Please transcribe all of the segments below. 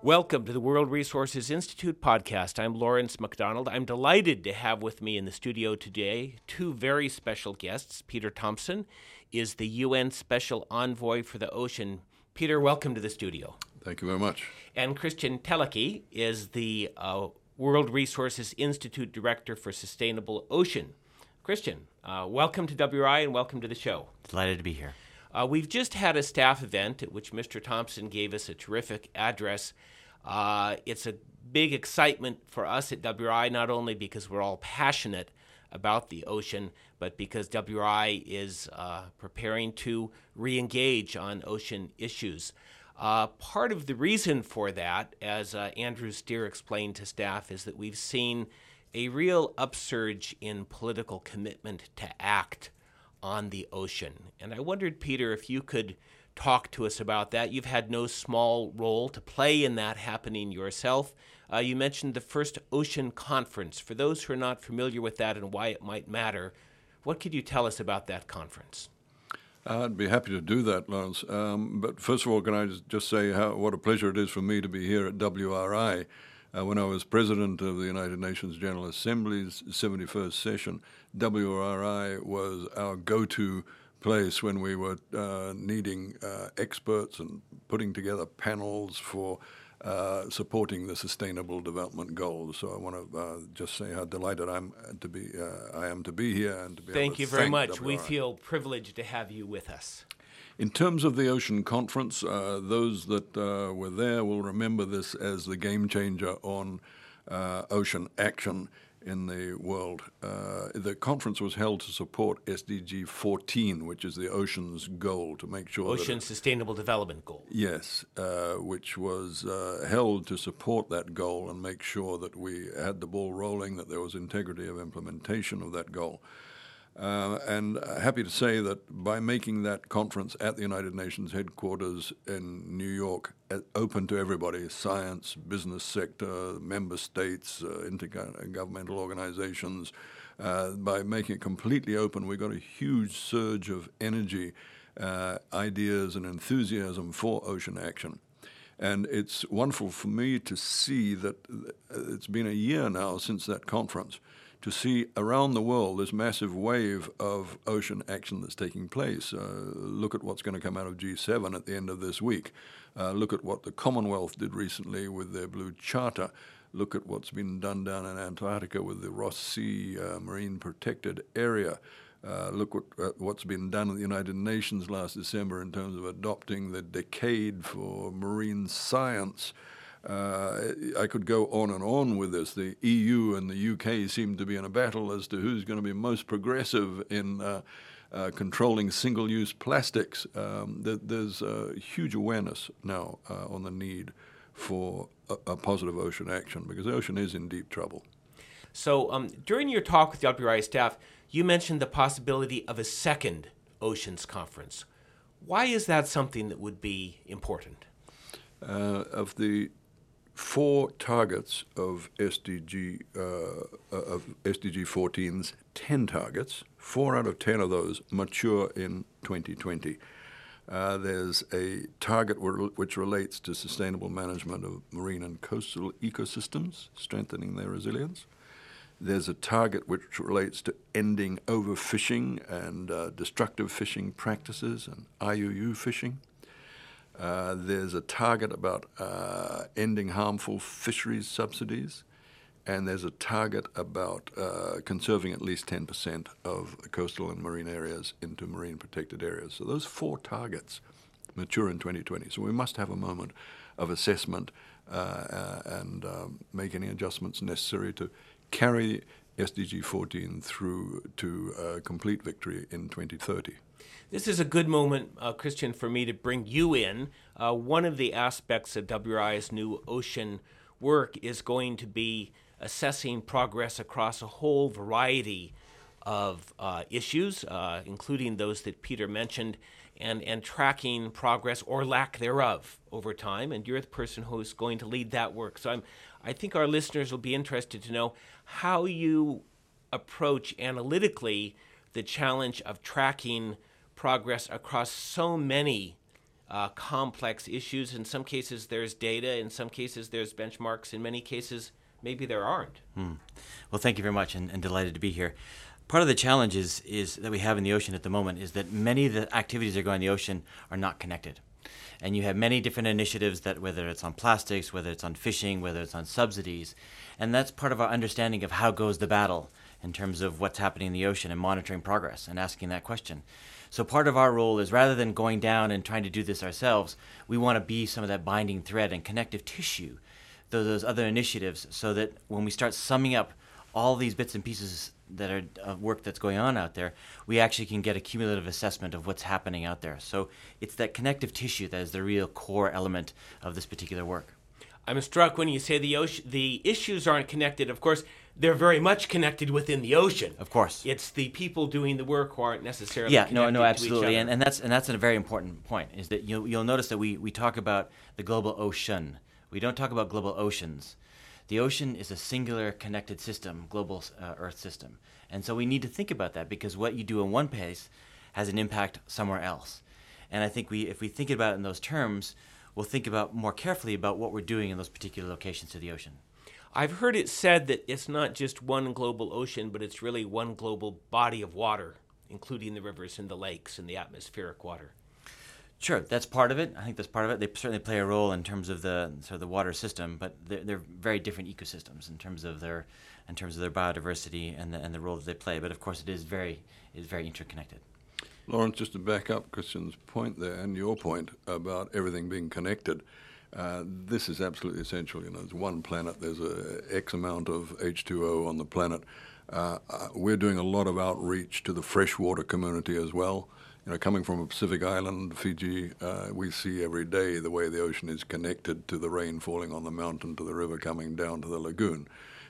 Welcome to the World Resources Institute podcast. I'm Lawrence MacDonald. I'm delighted to have with me in the studio today two very special guests. Peter Thomson is the UN Special Envoy for the Ocean. Peter, welcome to the studio. Thank you very much. And Christian Teleki is the uh, World Resources Institute Director for Sustainable Ocean. Christian, uh, welcome to WRI and welcome to the show. Delighted to be here. Uh, we've just had a staff event at which Mr. Thomson gave us a terrific address. Uh, it's a big excitement for us at WRI, not only because we're all passionate about the ocean, but because WRI is uh, preparing to re engage on ocean issues. Uh, part of the reason for that, as uh, Andrew Steer explained to staff, is that we've seen a real upsurge in political commitment to act on the ocean. And I wondered, Peter, if you could talk to us about that. You've had no small role to play in that happening yourself. Uh, you mentioned the first ocean conference. For those who are not familiar with that and why it might matter, what could you tell us about that conference? I'd be happy to do that, Lawrence. Um, but first of all, can I just say how, what a pleasure it is for me to be here at WRI. Uh, when I was president of the United Nations General Assembly's 71st session, WRI was our go to place when we were uh, needing uh, experts and putting together panels for uh, supporting the Sustainable Development Goals. So I want to uh, just say how delighted I'm to be. Uh, I am to be here and to be. Thank to you very much. WRI. We feel privileged to have you with us. In terms of the Ocean Conference, uh, those that uh, were there will remember this as the game changer on uh, ocean action in the world. Uh, the conference was held to support SDG 14, which is the ocean's goal to make sure that Ocean it- Sustainable Development Goal. Yes, uh, which was uh, held to support that goal and make sure that we had the ball rolling, that there was integrity of implementation of that goal. Uh, and happy to say that by making that conference at the United Nations headquarters in New York uh, open to everybody science, business sector, member states, uh, intergovernmental organizations uh, by making it completely open, we got a huge surge of energy, uh, ideas, and enthusiasm for ocean action. And it's wonderful for me to see that uh, it's been a year now since that conference, to see around the world this massive wave of ocean action that's taking place. Uh, look at what's going to come out of G7 at the end of this week. Uh, look at what the Commonwealth did recently with their Blue Charter. Look at what's been done down in Antarctica with the Ross Sea uh, Marine Protected Area. Uh, look what, uh, what's been done at the United Nations last December in terms of adopting the decade for marine science. Uh, I could go on and on with this. The EU and the UK seem to be in a battle as to who's going to be most progressive in uh, uh, controlling single use plastics. Um, th- there's a huge awareness now uh, on the need for a, a positive ocean action because the ocean is in deep trouble. So, um, during your talk with the WRI staff, you mentioned the possibility of a second Oceans Conference. Why is that something that would be important? Uh, of the four targets of SDG uh, of SDG 14's 10 targets, four out of 10 of those mature in 2020. Uh, there's a target which relates to sustainable management of marine and coastal ecosystems, strengthening their resilience. There's a target which relates to ending overfishing and uh, destructive fishing practices and IUU fishing. Uh, there's a target about uh, ending harmful fisheries subsidies, and there's a target about uh, conserving at least 10% of coastal and marine areas into marine protected areas. So those four targets mature in 2020. So we must have a moment of assessment uh, uh, and um, make any adjustments necessary to carry SDG 14 through to complete victory in 2030. This is a good moment, uh, Christian, for me to bring you in. Uh, one of the aspects of WRI's new ocean work is going to be assessing progress across a whole variety of uh, issues, uh, including those that Peter mentioned, and, and tracking progress or lack thereof over time. And you're the person who's going to lead that work. So I'm, I think our listeners will be interested to know how you approach analytically the challenge of tracking progress across so many uh, complex issues. In some cases, there's data. In some cases, there's benchmarks. In many cases, maybe there aren't. Hmm. Well, thank you very much, and, and, delighted to be here. Part of the challenge is, is that we have in the ocean at the moment is that many of the activities that going in the ocean are not connected. And you have many different initiatives that, whether it's on plastics, whether it's on fishing, whether it's on subsidies, and that's part of our understanding of how goes the battle in terms of what's happening in the ocean and monitoring progress and asking that question. So part of our role is rather than going down and trying to do this ourselves, we want to be some of that binding thread and connective tissue, those, those other initiatives, so that when we start summing up all these bits and pieces that are uh, work that's going on out there, we actually can get a cumulative assessment of what's happening out there. So it's that connective tissue that is the real core element of this particular work. I'm struck when you say the ocean, the issues aren't connected. Of course, they're very much connected within the ocean. Of course, it's the people doing the work who aren't necessarily. Yeah, no, no, absolutely, and, and that's and that's a very important point. Is that you'll you'll notice that we we talk about the global ocean. We don't talk about global oceans. The ocean is a singular connected system, global uh, Earth system, and so we need to think about that because what you do in one place has an impact somewhere else. And I think we, if we think about it in those terms, we'll think about more carefully about what we're doing in those particular locations to the ocean. I've heard it said that it's not just one global ocean, but it's really one global body of water, including the rivers and the lakes and the atmospheric water. Sure, that's part of it. I think that's part of it. They certainly play a role in terms of the sort of the water system, but they're, they're very different ecosystems in terms of their in terms of their biodiversity and the, and the role that they play. But of course, it is very is very interconnected. Lawrence, just to back up Christian's point there and your point about everything being connected, uh, this is absolutely essential. You know, there's one planet, there's a X amount of H2O on the planet. Uh, uh, we're doing a lot of outreach to the freshwater community as well. You know, coming from a Pacific island, Fiji, uh, we see every day the way the ocean is connected to the rain falling on the mountain, to the river coming down to the lagoon.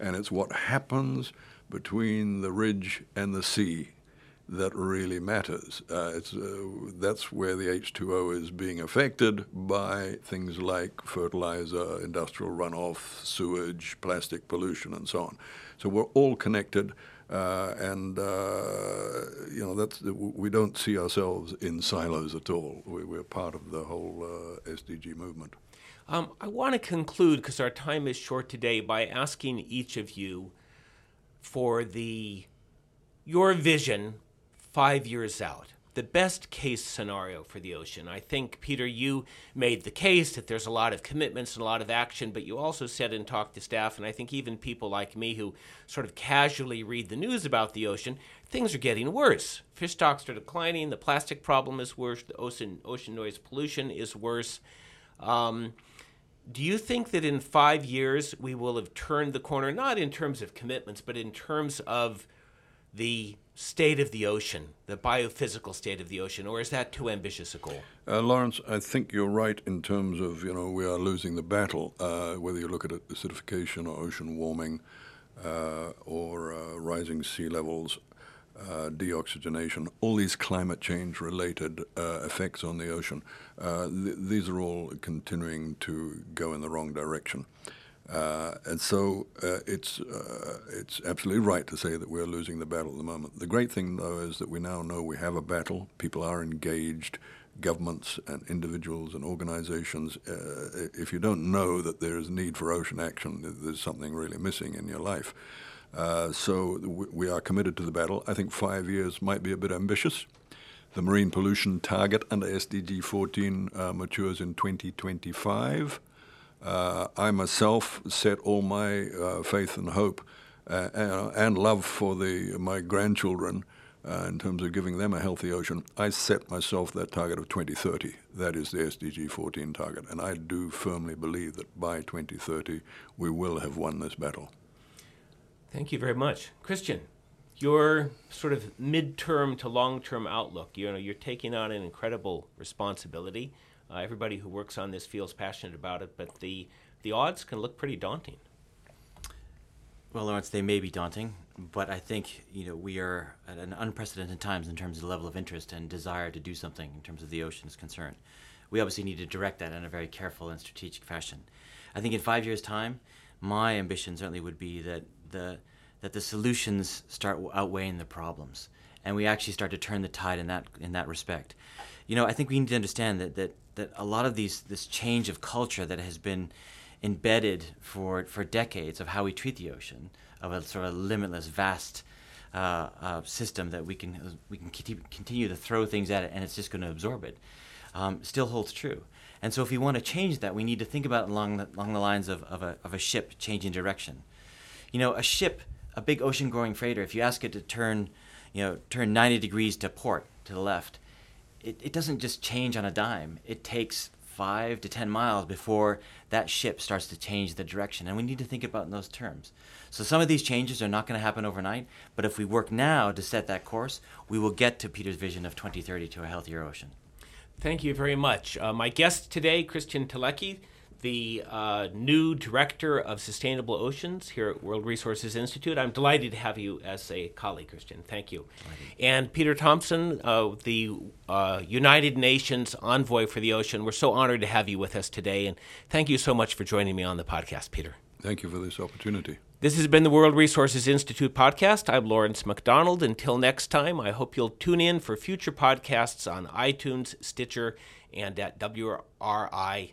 And it's what happens between the ridge and the sea that really matters. Uh, uh, that's where the H2O is being affected by things like fertilizer, industrial runoff, sewage, plastic pollution, and so on. So we're all connected, uh, and uh, you know that's we don't see ourselves in silos at all. We, are part of the whole uh, SDG movement. Um, I want to conclude because our time is short today by asking each of you for the your vision five years out, the best case scenario for the ocean. I think, Peter, you made the case that there's a lot of commitments and a lot of action, but you also said and talked to staff, and I think even people like me who sort of casually read the news about the ocean, things are getting worse. Fish stocks are declining, the plastic problem is worse, the ocean, ocean noise pollution is worse. Um, do you think that in five years we will have turned the corner, not in terms of commitments, but in terms of the state of the ocean, the biophysical state of the ocean, or is that too ambitious a goal? Uh, Lawrence, I think you're right in terms of, you know, we are losing the battle, uh, whether you look at acidification or ocean warming uh, or uh, rising sea levels, uh, deoxygenation, all these climate change related uh, effects on the ocean. Th- these are all continuing to go in the wrong direction. Uh, and so uh, it's uh, it's absolutely right to say that we're losing the battle at the moment. The great thing, though, is that we now know we have a battle. People are engaged, governments and individuals and organizations. Uh, if you don't know that there is need for ocean action, there's something really missing in your life. Uh, so we are committed to the battle. I think five years might be a bit ambitious. The marine pollution target under SDG 14 uh, matures in 2025. Uh, I myself set all my uh, faith and hope uh, and love for the my grandchildren uh, in terms of giving them a healthy ocean. I set myself that target of 2030. That is the SDG 14 target, and I do firmly believe that by 2030 we will have won this battle. Thank you very much, Christian. Your sort of midterm to long-term outlook. You know, you're taking on an incredible responsibility. Uh, everybody who works on this feels passionate about it, but the the odds can look pretty daunting. Well, Lawrence, they may be daunting, but I think you know we are at an unprecedented times in terms of the level of interest and desire to do something in terms of the ocean is concerned. We obviously need to direct that in a very careful and strategic fashion. I think in five years' time, my ambition certainly would be that the that the solutions start outweighing the problems, and we actually start to turn the tide in that in that respect. You know, I think we need to understand that that that a lot of these this change of culture that has been embedded for for decades of how we treat the ocean, of a sort of limitless, vast uh, uh, system that we can we can continue to throw things at it and it's just going to absorb it, um, still holds true. And so, if we want to change that, we need to think about along the, along the lines of, of, a, of a ship changing direction. You know, a ship, a big ocean-going freighter, if you ask it to turn, you know, turn 90 degrees to port to the left, it, it doesn't just change on a dime. It takes five to 10 miles before that ship starts to change the direction. And we need to think about in those terms. So some of these changes are not going to happen overnight, but if we work now to set that course, we will get to Peter's vision of 2030 to a healthier ocean. Thank you very much. Uh, my guest today, Christian Teleki, the uh, new director of Sustainable Oceans here at World Resources Institute. I'm delighted to have you as a colleague, Christian. Thank you. And Peter Thomson, uh, the uh, United Nations envoy for the ocean. We're so honored to have you with us today, and thank you so much for joining me on the podcast, Peter. Thank you for this opportunity. This has been the World Resources Institute podcast. I'm Lawrence MacDonald. Until next time, I hope you'll tune in for future podcasts on iTunes, Stitcher, and at WRI.org.